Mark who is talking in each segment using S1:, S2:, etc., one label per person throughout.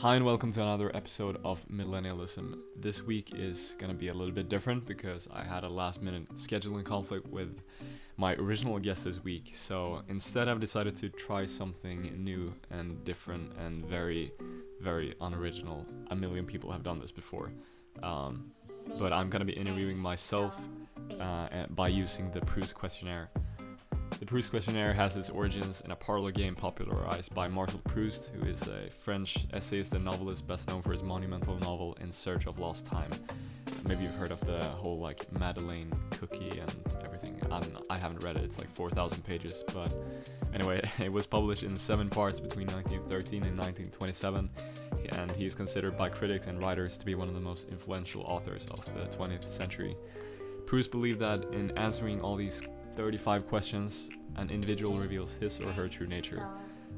S1: Hi, and welcome to another episode of Millennialism. This week is going to be a little bit different because I had a last minute scheduling conflict with my original guest this week. So instead, I've decided to try something new and different and very, very unoriginal. A million people have done this before. Um, but I'm going to be interviewing myself uh, by using the Proust questionnaire. The Proust questionnaire has its origins in a parlor game popularized by Marcel Proust, who is a French essayist and novelist best known for his monumental novel In Search of Lost Time. Maybe you've heard of the whole like Madeleine cookie and everything. I'm, I haven't read it, it's like 4,000 pages, but anyway, it was published in seven parts between 1913 and 1927, and he is considered by critics and writers to be one of the most influential authors of the 20th century. Proust believed that in answering all these 35 questions, an individual reveals his or her true nature.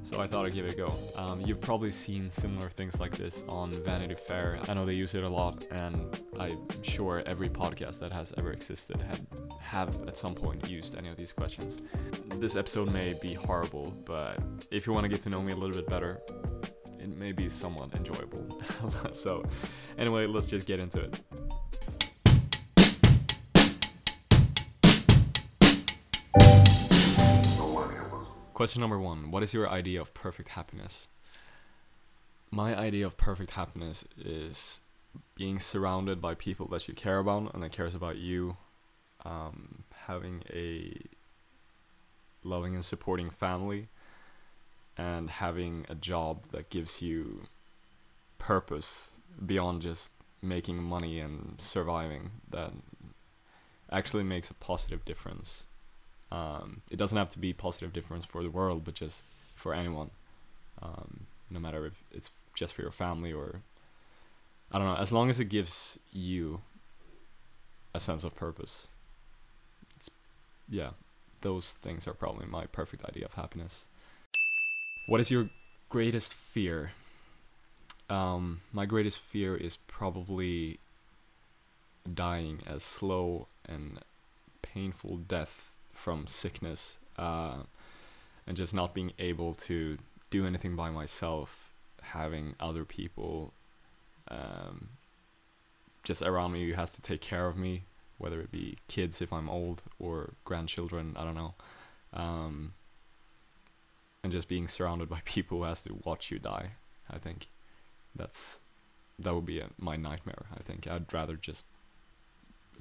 S1: So I thought I'd give it a go. Um, you've probably seen similar things like this on Vanity Fair. I know they use it a lot, and I'm sure every podcast that has ever existed had have at some point used any of these questions. This episode may be horrible, but if you want to get to know me a little bit better, it may be somewhat enjoyable. so, anyway, let's just get into it. Question number one What is your idea of perfect happiness? My idea of perfect happiness is being surrounded by people that you care about and that cares about you, um, having a loving and supporting family, and having a job that gives you purpose beyond just making money and surviving that actually makes a positive difference um, it doesn't have to be positive difference for the world, but just for anyone. Um, no matter if it's just for your family or I don't know. As long as it gives you a sense of purpose, it's yeah. Those things are probably my perfect idea of happiness. What is your greatest fear? Um, my greatest fear is probably dying a slow and painful death from sickness uh, and just not being able to do anything by myself, having other people um, just around me who has to take care of me, whether it be kids if I'm old or grandchildren, I don't know. Um, and just being surrounded by people who has to watch you die. I think that's that would be a, my nightmare. I think I'd rather just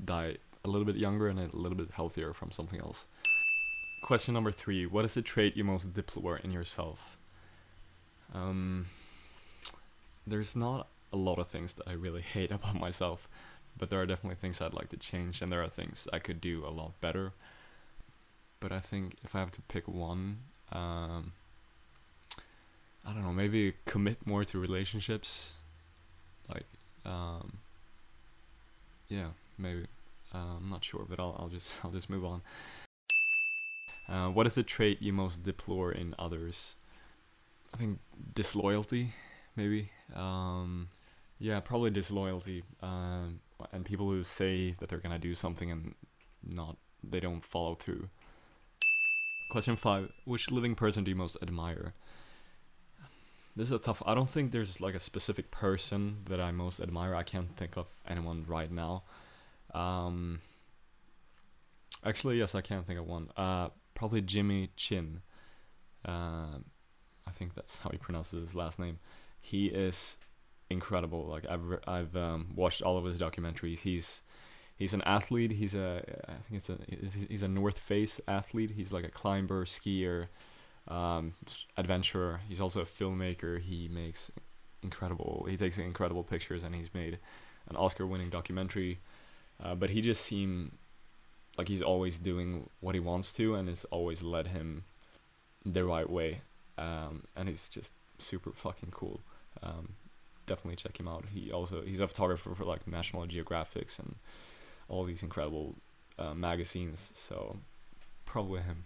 S1: die a little bit younger and a little bit healthier from something else. Question number three What is the trait you most deplore in yourself? Um, there's not a lot of things that I really hate about myself, but there are definitely things I'd like to change, and there are things I could do a lot better. But I think if I have to pick one, um, I don't know, maybe commit more to relationships. Like, um, yeah, maybe. Uh, I'm not sure, but I'll I'll just I'll just move on. Uh, what is the trait you most deplore in others? I think disloyalty, maybe. Um, yeah, probably disloyalty. Uh, and people who say that they're gonna do something and not they don't follow through. Question five: Which living person do you most admire? This is a tough. I don't think there's like a specific person that I most admire. I can't think of anyone right now. Um, actually, yes, I can think of one. Uh, probably Jimmy Chin. Uh, I think that's how he pronounces his last name. He is incredible. Like I've I've um, watched all of his documentaries. He's he's an athlete. He's a I think it's a he's a North Face athlete. He's like a climber, skier, um, adventurer. He's also a filmmaker. He makes incredible. He takes incredible pictures, and he's made an Oscar-winning documentary uh, but he just seemed like he's always doing what he wants to, and it's always led him the right way. Um, and he's just super fucking cool. Um, definitely check him out. He also he's a photographer for like National Geographics and all these incredible uh, magazines. So probably him.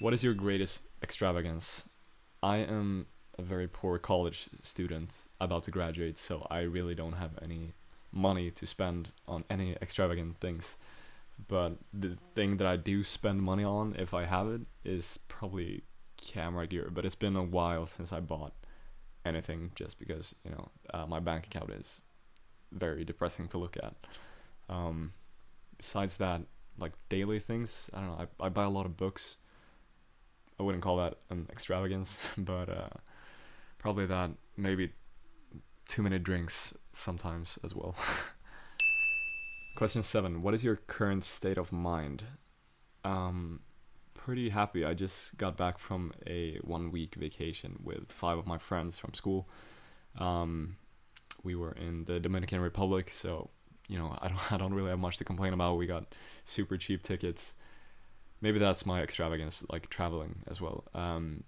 S1: What is your greatest extravagance? I am a very poor college student about to graduate, so I really don't have any money to spend on any extravagant things. But the thing that I do spend money on, if I have it, is probably camera gear. But it's been a while since I bought anything just because you know uh, my bank account is very depressing to look at. Um, besides that, like daily things, I don't know. I I buy a lot of books. I wouldn't call that an extravagance, but uh, probably that maybe too many drinks sometimes as well. Question seven: What is your current state of mind? Um, pretty happy. I just got back from a one week vacation with five of my friends from school. Um, we were in the Dominican Republic, so you know I don't I don't really have much to complain about. We got super cheap tickets. Maybe that's my extravagance, like traveling as well. Um,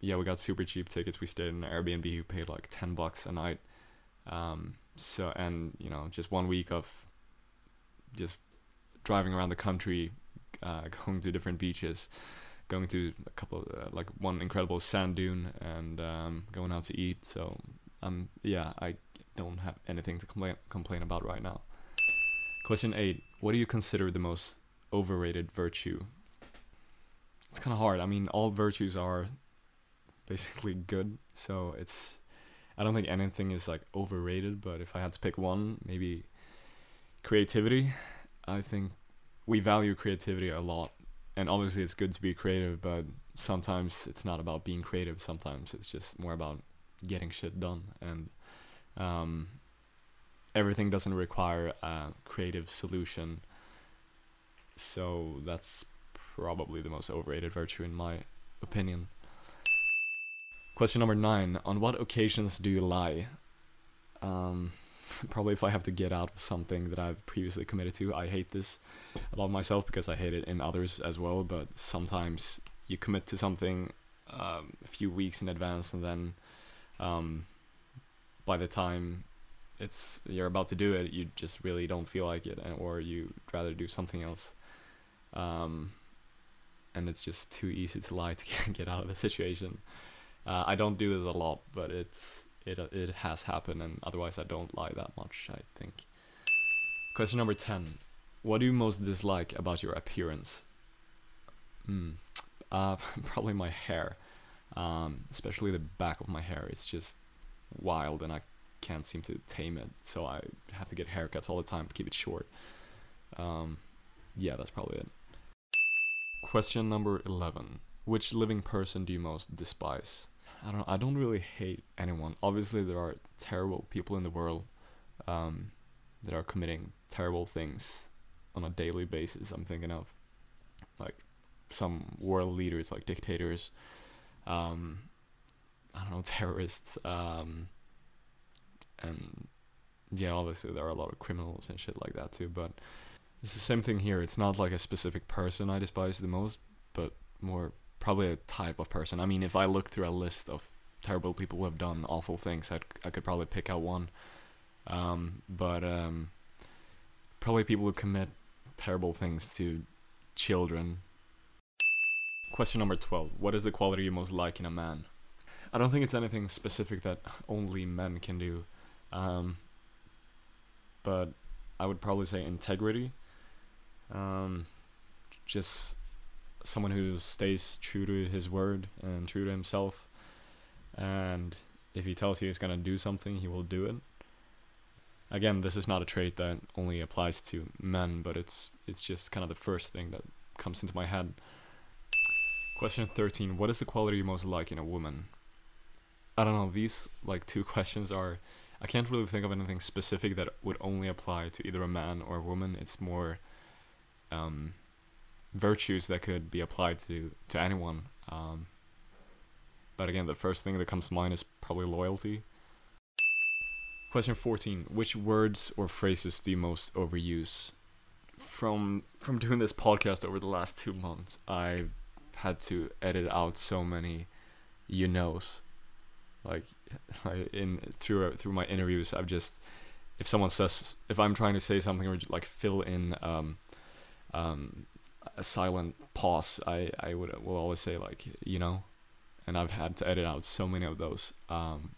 S1: yeah, we got super cheap tickets. We stayed in an Airbnb. We paid like ten bucks a night. Um, so and you know just one week of just driving around the country, uh, going to different beaches, going to a couple of uh, like one incredible sand dune, and um, going out to eat. So um yeah, I don't have anything to complain complain about right now. Question eight: What do you consider the most overrated virtue? It's kind of hard. I mean, all virtues are basically good, so it's. I don't think anything is like overrated, but if I had to pick one, maybe creativity. I think we value creativity a lot and obviously it's good to be creative but sometimes it's not about being creative. Sometimes it's just more about getting shit done and um, everything doesn't require a creative solution. So that's probably the most overrated virtue in my opinion question number nine on what occasions do you lie um, probably if I have to get out of something that I've previously committed to. I hate this about myself because I hate it in others as well. But sometimes you commit to something um, a few weeks in advance, and then um, by the time it's you're about to do it, you just really don't feel like it, and, or you'd rather do something else. Um, and it's just too easy to lie to get out of the situation. Uh, I don't do this a lot, but it's it it has happened, and otherwise I don't lie that much. I think. Question number ten: What do you most dislike about your appearance? Hmm. Uh, probably my hair, um, especially the back of my hair. It's just wild, and I can't seem to tame it. So I have to get haircuts all the time to keep it short. Um, yeah, that's probably it. Question number eleven: Which living person do you most despise? I don't I don't really hate anyone. Obviously, there are terrible people in the world um, that are committing terrible things on a daily basis. I'm thinking of like some world leaders, like dictators. Um, I don't know, terrorists. Um, and yeah, obviously there are a lot of criminals and shit like that too. But it's the same thing here. It's not like a specific person I despise the most, but more probably a type of person. I mean, if I look through a list of terrible people who have done awful things, I'd, I could probably pick out one. Um, but um, probably people who commit terrible things to children. Question number 12. What is the quality you most like in a man? I don't think it's anything specific that only men can do. Um, but I would probably say integrity. Um, just someone who stays true to his word and true to himself. And if he tells you he's gonna do something, he will do it. Again, this is not a trait that only applies to men, but it's it's just kind of the first thing that comes into my head. Question 13. What is the quality you most like in a woman? I don't know, these like two questions are I can't really think of anything specific that would only apply to either a man or a woman. It's more um, virtues that could be applied to to anyone. Um, but again, the first thing that comes to mind is probably loyalty. Question 14. Which words or phrases do you most overuse? From from doing this podcast over the last 2 months, I've had to edit out so many you knows. Like I, in through through my interviews, I've just if someone says if I'm trying to say something or like fill in um um a silent pause, I I would will always say like you know, and I've had to edit out so many of those. Um,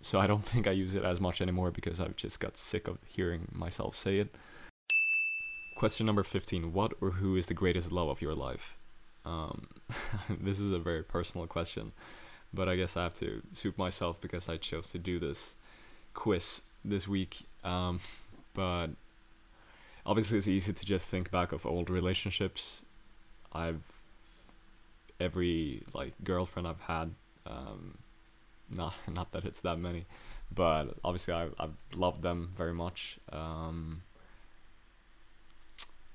S1: so I don't think I use it as much anymore because I've just got sick of hearing myself say it. Question number fifteen: What or who is the greatest love of your life? Um, this is a very personal question, but I guess I have to suit myself because I chose to do this quiz this week. Um, but obviously, it's easy to just think back of old relationships. I've every like girlfriend I've had. Um, not not that it's that many, but obviously I I've loved them very much. Um,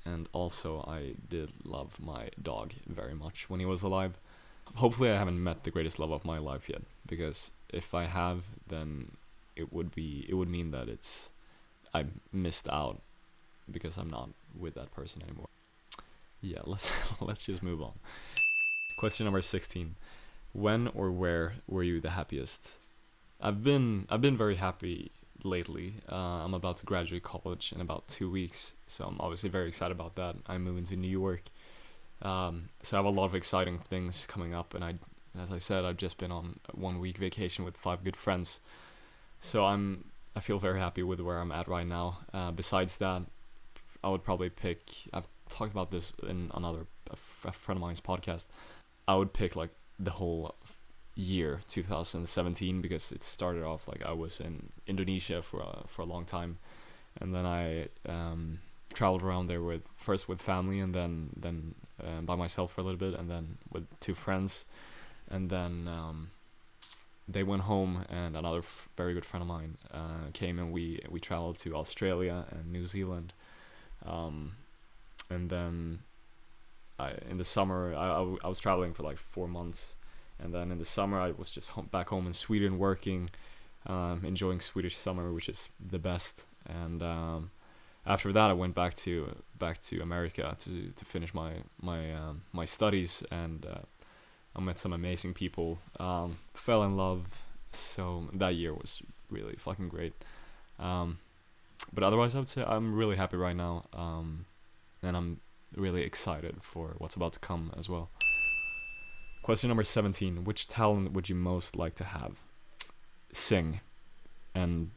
S1: and also I did love my dog very much when he was alive. Hopefully I haven't met the greatest love of my life yet because if I have then it would be it would mean that it's I missed out because I'm not with that person anymore. Yeah, let's let's just move on. Question number 16. When or where were you the happiest? I've been I've been very happy lately. Uh, I'm about to graduate college in about two weeks, so I'm obviously very excited about that. I'm moving to New York, um, so I have a lot of exciting things coming up. And I, as I said, I've just been on one week vacation with five good friends, so I'm I feel very happy with where I'm at right now. Uh, besides that, I would probably pick. I've talked about this in another a, f- a friend of mine's podcast. I would pick like the whole year 2017 because it started off like I was in Indonesia for a, for a long time, and then I um, traveled around there with first with family and then then uh, by myself for a little bit and then with two friends, and then um, they went home and another f- very good friend of mine uh, came and we we traveled to Australia and New Zealand, um, and then I in the summer I, I, I was traveling for like four months and then in the summer I was just home, back home in Sweden working, um, enjoying Swedish summer, which is the best. And um, after that, I went back to back to America to to finish my my um, my studies, and uh, I met some amazing people. Um, fell in love. So that year was really fucking great. Um, but otherwise, I would say I'm really happy right now, um, and I'm really excited for what's about to come as well. Question number 17. Which talent would you most like to have? Sing and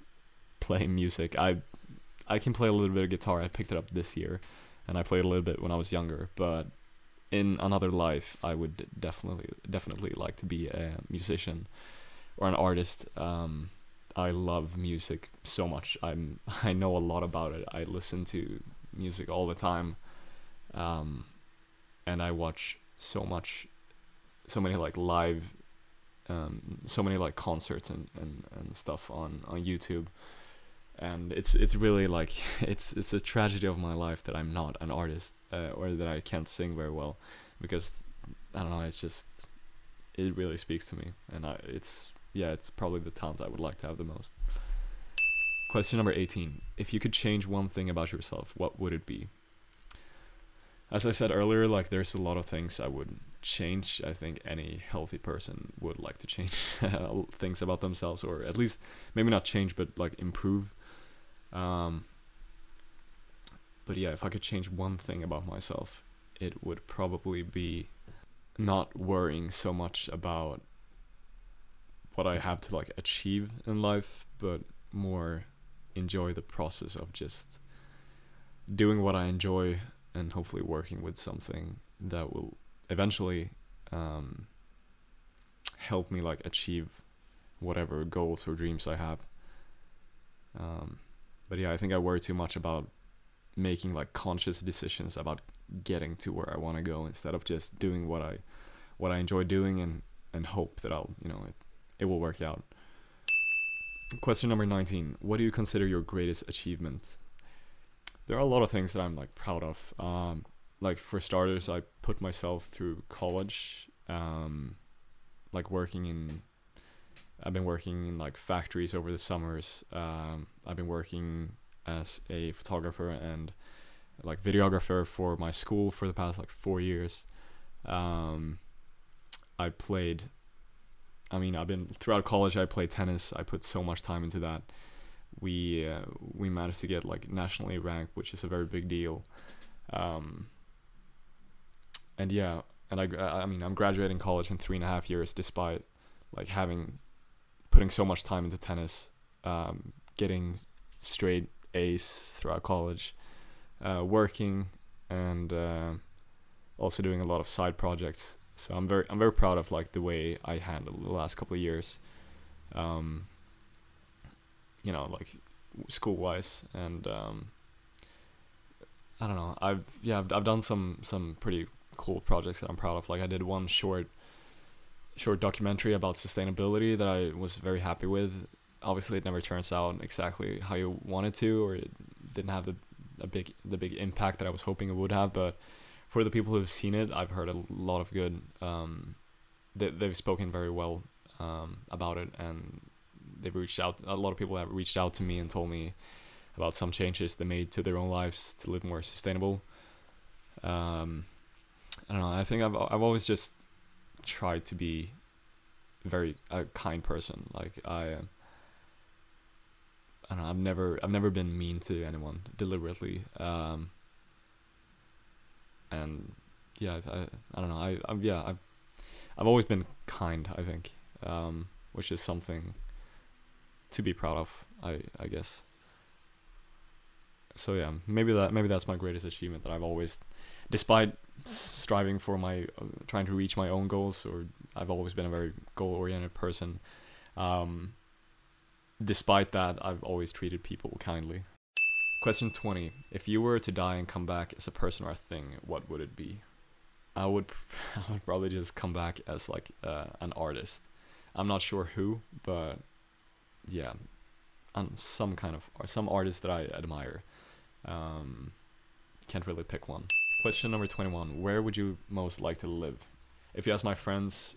S1: play music. I I can play a little bit of guitar. I picked it up this year and I played a little bit when I was younger, but in another life, I would definitely definitely like to be a musician or an artist. Um, I love music so much. I'm I know a lot about it. I listen to music all the time, um, and I watch so much so many like live um, so many like concerts and, and, and stuff on, on YouTube and it's it's really like it's it's a tragedy of my life that I'm not an artist uh, or that I can't sing very well because I don't know it's just it really speaks to me and I, it's yeah it's probably the talent I would like to have the most. Question number 18. If you could change one thing about yourself, what would it be? As I said earlier, like there's a lot of things I would change. I think any healthy person would like to change things about themselves, or at least maybe not change, but like improve. Um, but yeah, if I could change one thing about myself, it would probably be not worrying so much about what I have to like achieve in life, but more enjoy the process of just doing what I enjoy and hopefully working with something that will eventually um, help me like achieve whatever goals or dreams I have. Um, but yeah, I think I worry too much about making like conscious decisions about getting to where I want to go instead of just doing what I what I enjoy doing and and hope that I'll you know it it will work out. Question number 19. What do you consider your greatest achievement? There are a lot of things that I'm like proud of. Um, like for starters, I put myself through college, um, like working in. I've been working in like factories over the summers. Um, I've been working as a photographer and like videographer for my school for the past like four years. Um, I played. I mean, I've been throughout college. I played tennis. I put so much time into that. We uh, we managed to get like nationally ranked, which is a very big deal. Um, and yeah, and I, I mean, I'm graduating college in three and a half years, despite like having putting so much time into tennis, um, getting straight A's throughout college, uh, working, and uh, also doing a lot of side projects. So I'm very I'm very proud of like the way I handled the last couple of years. Um, you know, like school wise and um, I don't know. I've yeah I've, I've done some some pretty cool projects that I'm proud of. Like I did one short short documentary about sustainability that I was very happy with. Obviously, it never turns out exactly how you wanted to, or it didn't have the a big the big impact that I was hoping it would have. But for the people who've seen it, I've heard a lot of good. Um, they they've spoken very well um, about it, and they've reached out. A lot of people have reached out to me and told me about some changes they made to their own lives to live more sustainable. Um, I don't know. I think I've I've always just tried to be very a kind person. Like I. I don't know. I've never I've never been mean to anyone deliberately. Um, and yeah, I, I don't know. I, I yeah I've I've always been kind. I think, um, which is something to be proud of. I I guess. So yeah, maybe that maybe that's my greatest achievement that I've always, despite striving for my uh, trying to reach my own goals, or I've always been a very goal oriented person. Um, despite that, I've always treated people kindly. Question 20. If you were to die and come back as a person or a thing, what would it be? I would I would probably just come back as like uh, an artist. I'm not sure who, but yeah, on some kind of some artist that I admire. Um, can't really pick one. Question number 21. Where would you most like to live? If you ask my friends,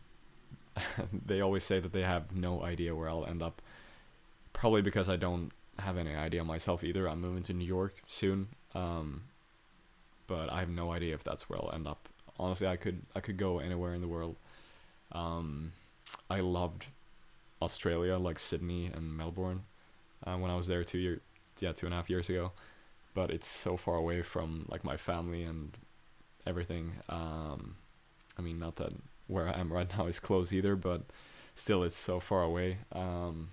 S1: they always say that they have no idea where I'll end up. Probably because I don't have any idea myself either. I'm moving to New York soon. Um, but I have no idea if that's where I'll end up. Honestly, I could I could go anywhere in the world. Um, I loved Australia, like Sydney and Melbourne, uh, when I was there two year, yeah, two and a half years ago. But it's so far away from like my family and everything. Um, I mean, not that where I am right now is close either, but still, it's so far away. Um,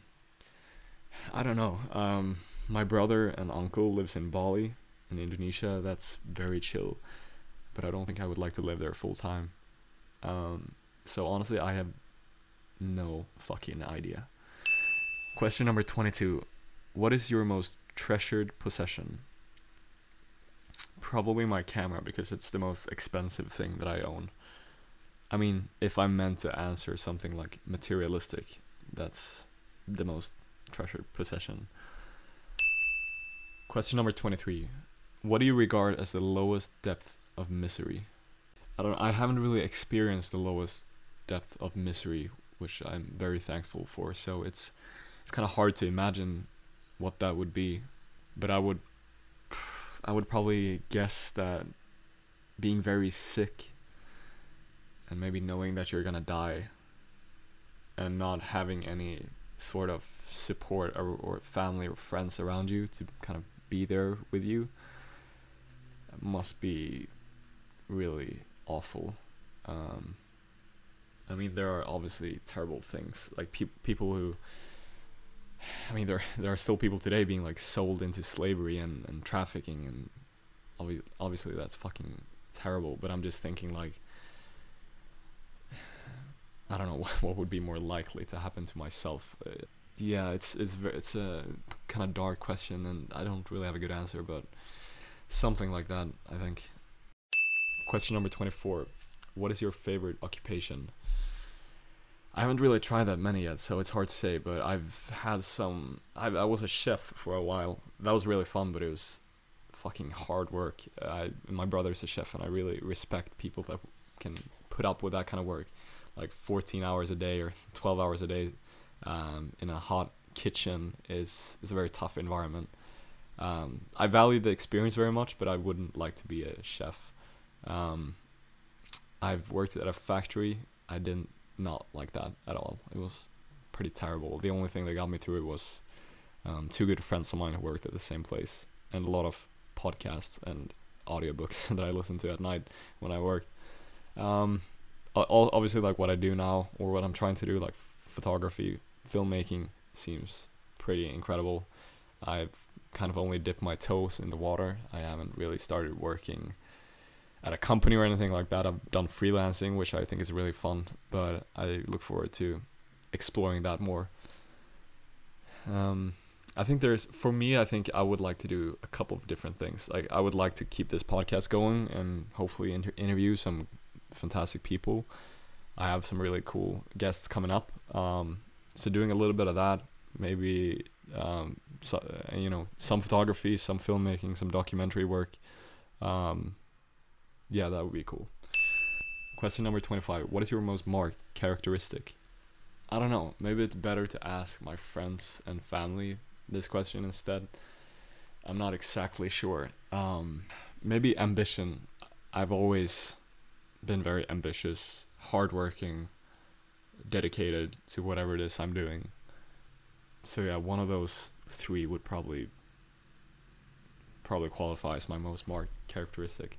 S1: I don't know. Um, my brother and uncle lives in Bali, in Indonesia. That's very chill, but I don't think I would like to live there full time. Um, so honestly, I have no fucking idea. Question number 22. What is your most treasured possession? Probably my camera because it's the most expensive thing that I own. I mean, if I'm meant to answer something like materialistic, that's the most treasured possession. Question number 23. What do you regard as the lowest depth of misery? I don't I haven't really experienced the lowest depth of misery, which I'm very thankful for. So it's it's kind of hard to imagine what that would be, but I would I would probably guess that being very sick and maybe knowing that you're going to die and not having any sort of support or, or family or friends around you to kind of be there with you must be really awful. Um, I mean, there are obviously terrible things like pe- people who. I mean, there there are still people today being like sold into slavery and, and trafficking, and obvi- obviously that's fucking terrible. But I'm just thinking like, I don't know what would be more likely to happen to myself. Yeah, it's it's it's a kind of dark question, and I don't really have a good answer, but something like that, I think. Question number twenty four: What is your favorite occupation? I haven't really tried that many yet, so it's hard to say. But I've had some. I I was a chef for a while. That was really fun, but it was fucking hard work. I my brother's a chef, and I really respect people that can put up with that kind of work, like 14 hours a day or 12 hours a day um, in a hot kitchen is is a very tough environment. Um, I value the experience very much, but I wouldn't like to be a chef. Um, I've worked at a factory. I didn't not like that at all. It was pretty terrible. The only thing that got me through it was um, two good friends of mine who worked at the same place, and a lot of podcasts and audiobooks that I listened to at night when I worked. Um, obviously, like what I do now or what I'm trying to do, like photography, filmmaking seems pretty incredible. I've kind of only dipped my toes in the water. I haven't really started working at a company or anything like that. I've done freelancing, which I think is really fun, but I look forward to exploring that more. Um, I think there's for me. I think I would like to do a couple of different things. Like I would like to keep this podcast going and hopefully inter- interview some fantastic people. I have some really cool guests coming up. Um, so doing a little bit of that, maybe um, so, you know some photography, some filmmaking, some documentary work. Um, yeah, that would be cool. Question number 25. What is your most marked characteristic? I don't know. Maybe it's better to ask my friends and family this question instead. I'm not exactly sure. Um, maybe ambition. I've always been very ambitious, hardworking, dedicated to whatever it is I'm doing. So yeah, one of those three would probably probably qualify as my most marked characteristic.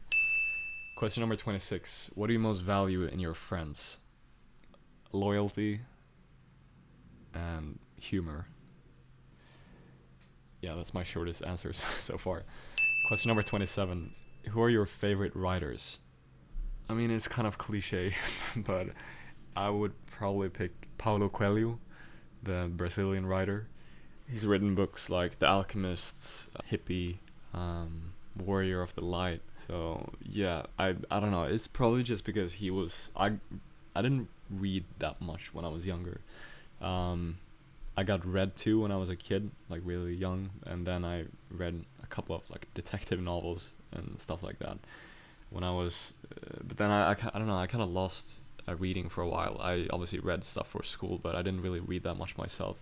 S1: Question number 26. What do you most value in your friends? Loyalty and humor. Yeah, that's my shortest answer so far. Question number 27. Who are your favorite writers? I mean, it's kind of cliche, but I would probably pick Paulo Coelho, the Brazilian writer. He's written books like The Alchemist, Hippie, um, warrior of the light. So yeah, I I don't know. It's probably just because he was I I didn't read that much when I was younger. Um, I got read to when I was a kid, like really young, and then I read a couple of like detective novels and stuff like that when I was. Uh, but then I, I I don't know. I kind of lost uh, reading for a while. I obviously read stuff for school, but I didn't really read that much myself.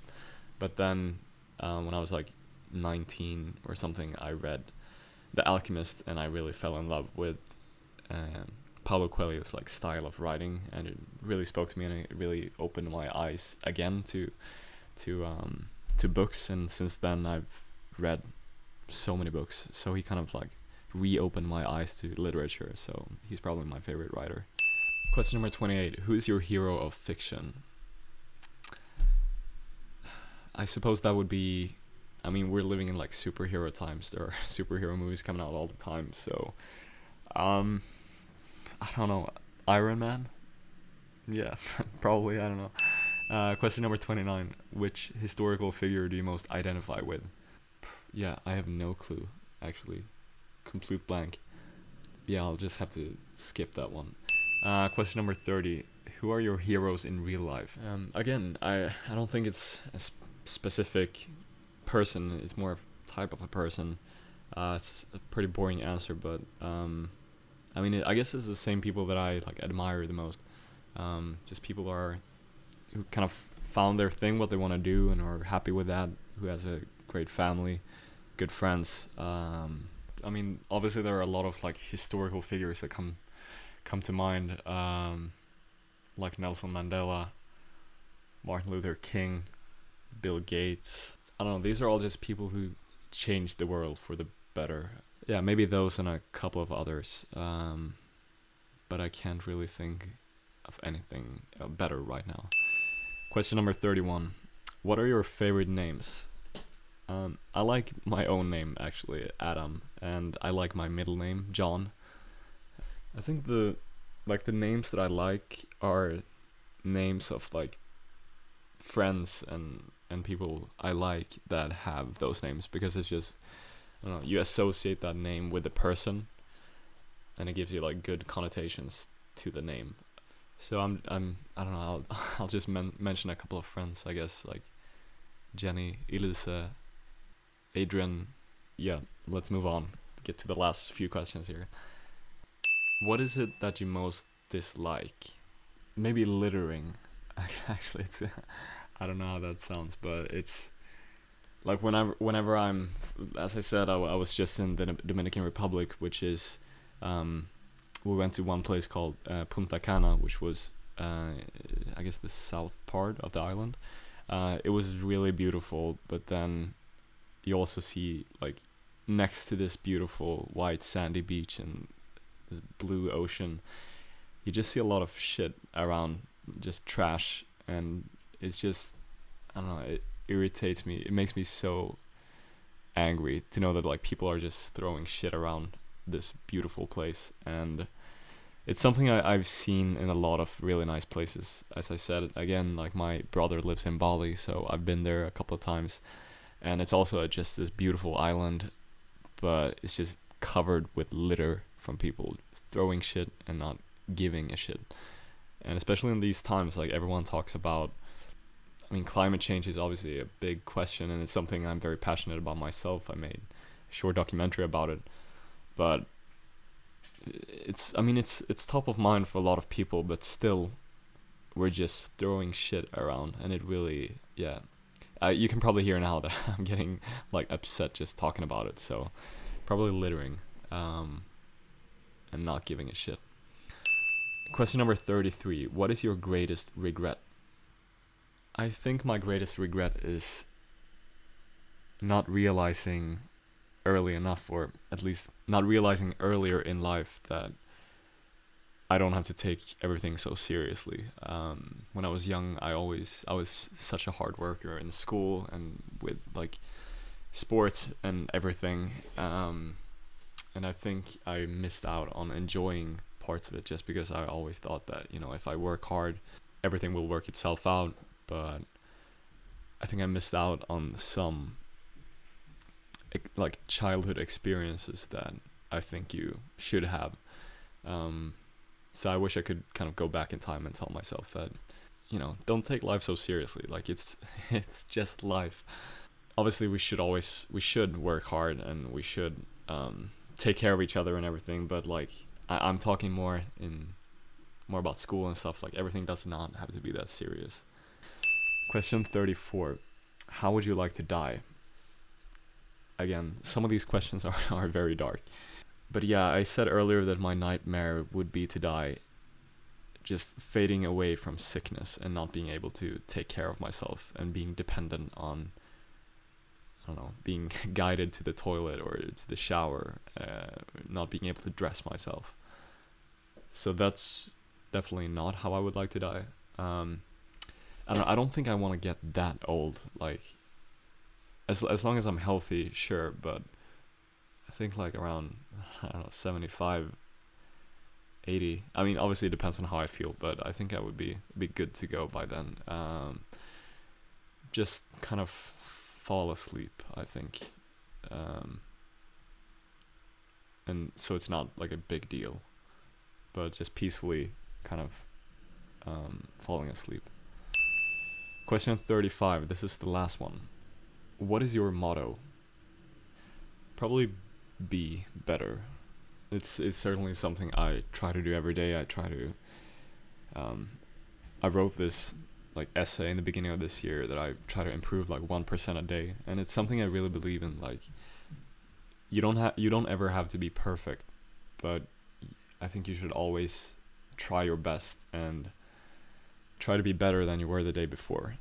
S1: But then um, when I was like 19 or something, I read the Alchemist, and I really fell in love with um, Paulo Coelho's like style of writing, and it really spoke to me, and it really opened my eyes again to to um, to books. And since then, I've read so many books. So he kind of like reopened my eyes to literature. So he's probably my favorite writer. Question number 28 Who is your hero of fiction? I suppose that would be I mean, we're living in like superhero times. There are superhero movies coming out all the time. So, um, I don't know. Iron Man? Yeah, probably. I don't know. Uh, question number 29. Which historical figure do you most identify with? Yeah, I have no clue, actually. Complete blank. Yeah, I'll just have to skip that one. Uh, question number 30. Who are your heroes in real life? Um, again, I, I don't think it's a sp- specific person. It's more of type of a person. Uh, it's a pretty boring answer, but um, I mean, it, I guess it's the same people that I like admire the most. Um, just people are who kind of found their thing, what they want to do, and are happy with that. Who has a great family, good friends. Um, I mean, obviously there are a lot of like historical figures that come come to mind, um, like Nelson Mandela, Martin Luther King, Bill Gates, I don't know. These are all just people who changed the world for the better. Yeah, maybe those and a couple of others. Um, but I can't really think of anything uh, better right now. Question number 31. What are your favorite names? Um, I like my own name actually, Adam, and I like my middle name, John. I think the like the names that I like are names of like friends and and people I like that have those names because it's just I don't know you associate that name with the person, and it gives you like good connotations to the name. So I'm I'm I don't know I'll I'll just men- mention a couple of friends I guess like Jenny, Elisa, Adrian. Yeah, let's move on. Get to the last few questions here. What is it that you most dislike? Maybe littering. Actually, it's I don't know how that sounds, but it's like whenever whenever I'm, as I said, I, I was just in the Dominican Republic, which is, um, we went to one place called uh, Punta Cana, which was, uh, I guess, the south part of the island. Uh, it was really beautiful, but then you also see like next to this beautiful white sandy beach and this blue ocean, you just see a lot of shit around, just trash and it's just I don't know, it irritates me. It makes me so angry to know that like people are just throwing shit around this beautiful place and it's something I, I've seen in a lot of really nice places. As I said again, like my brother lives in Bali, so I've been there a couple of times, and it's also just this beautiful island, but it's just covered with litter from people throwing shit and not giving a shit. And especially in these times, like everyone talks about. I mean, climate change is obviously a big question, and it's something I'm very passionate about myself. I made a short documentary about it, but it's I mean it's it's top of mind for a lot of people, but still, we're just throwing shit around, and it really yeah. Uh, you can probably hear now that I'm getting like upset just talking about it. So probably littering, um, and not giving a shit. Question number thirty-three: What is your greatest regret? I think my greatest regret is not realizing early enough, or at least not realizing earlier in life that I don't have to take everything so seriously. Um, when I was young, I always I was such a hard worker in school and with like sports and everything. Um, and I think I missed out on enjoying parts of it just because I always thought that you know if I work hard, everything will work itself out. But I think I missed out on some like childhood experiences that I think you should have. Um, so I wish I could kind of go back in time and tell myself that, you know, don't take life so seriously. Like it's it's just life. Obviously, we should always we should work hard and we should um, take care of each other and everything. But like I, I'm talking more in more about school and stuff. Like everything does not have to be that serious. Question thirty four: How would you like to die? again, some of these questions are, are very dark. But yeah, I said earlier that my nightmare would be to die just fading away from sickness and not being able to take care of myself and being dependent on Don't know, being guided to the toilet or to the shower, uh, not being able to dress myself. So that's definitely not how I would like to die. Um, I don't. I don't think I want to get that old. Like, as as long as I'm healthy, sure, but I think like around I don't know 75 80. I mean, obviously it depends on how I feel, but I think I would be be good to go by then. Um, just kind of fall asleep, I think. Um, and so it's not like a big deal, but just peacefully kind of um, falling asleep. Question 35. This is the last one what is your motto? Probably be better. It's it's certainly something I try to do every day. I try to. Um, I wrote this like essay in the beginning of this year that I try to improve like one percent a day, and it's something I really believe in. Like, you don't have you don't ever have to be perfect, but I think you should always try your best and try to be better than you were the day before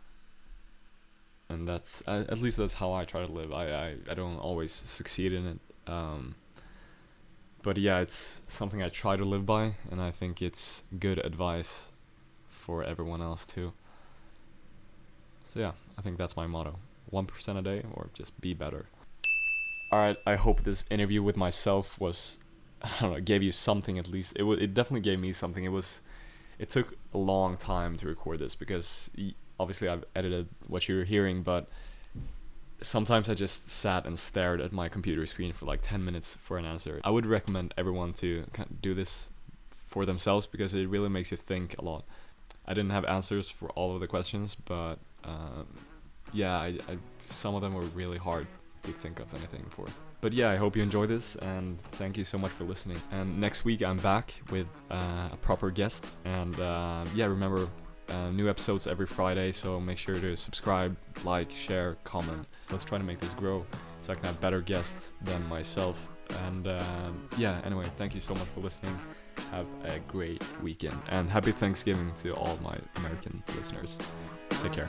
S1: and that's at least that's how I try to live. I I, I don't always succeed in it, um, but yeah, it's something I try to live by, and I think it's good advice for everyone else too. So yeah, I think that's my motto: one percent a day, or just be better. All right, I hope this interview with myself was, I don't know, gave you something at least. It w- it definitely gave me something. It was, it took a long time to record this because. Obviously I've edited what you're hearing, but sometimes I just sat and stared at my computer screen for like 10 minutes for an answer. I would recommend everyone to do this for themselves because it really makes you think a lot. I didn't have answers for all of the questions, but um, yeah, I, I, some of them were really hard to think of anything for. But yeah, I hope you enjoyed this and thank you so much for listening. And next week I'm back with uh, a proper guest. And uh, yeah, remember uh, new episodes every Friday, so make sure to subscribe, like, share, comment. Let's try to make this grow so I can have better guests than myself. And uh, yeah, anyway, thank you so much for listening. Have a great weekend and happy Thanksgiving to all my American listeners. Take care.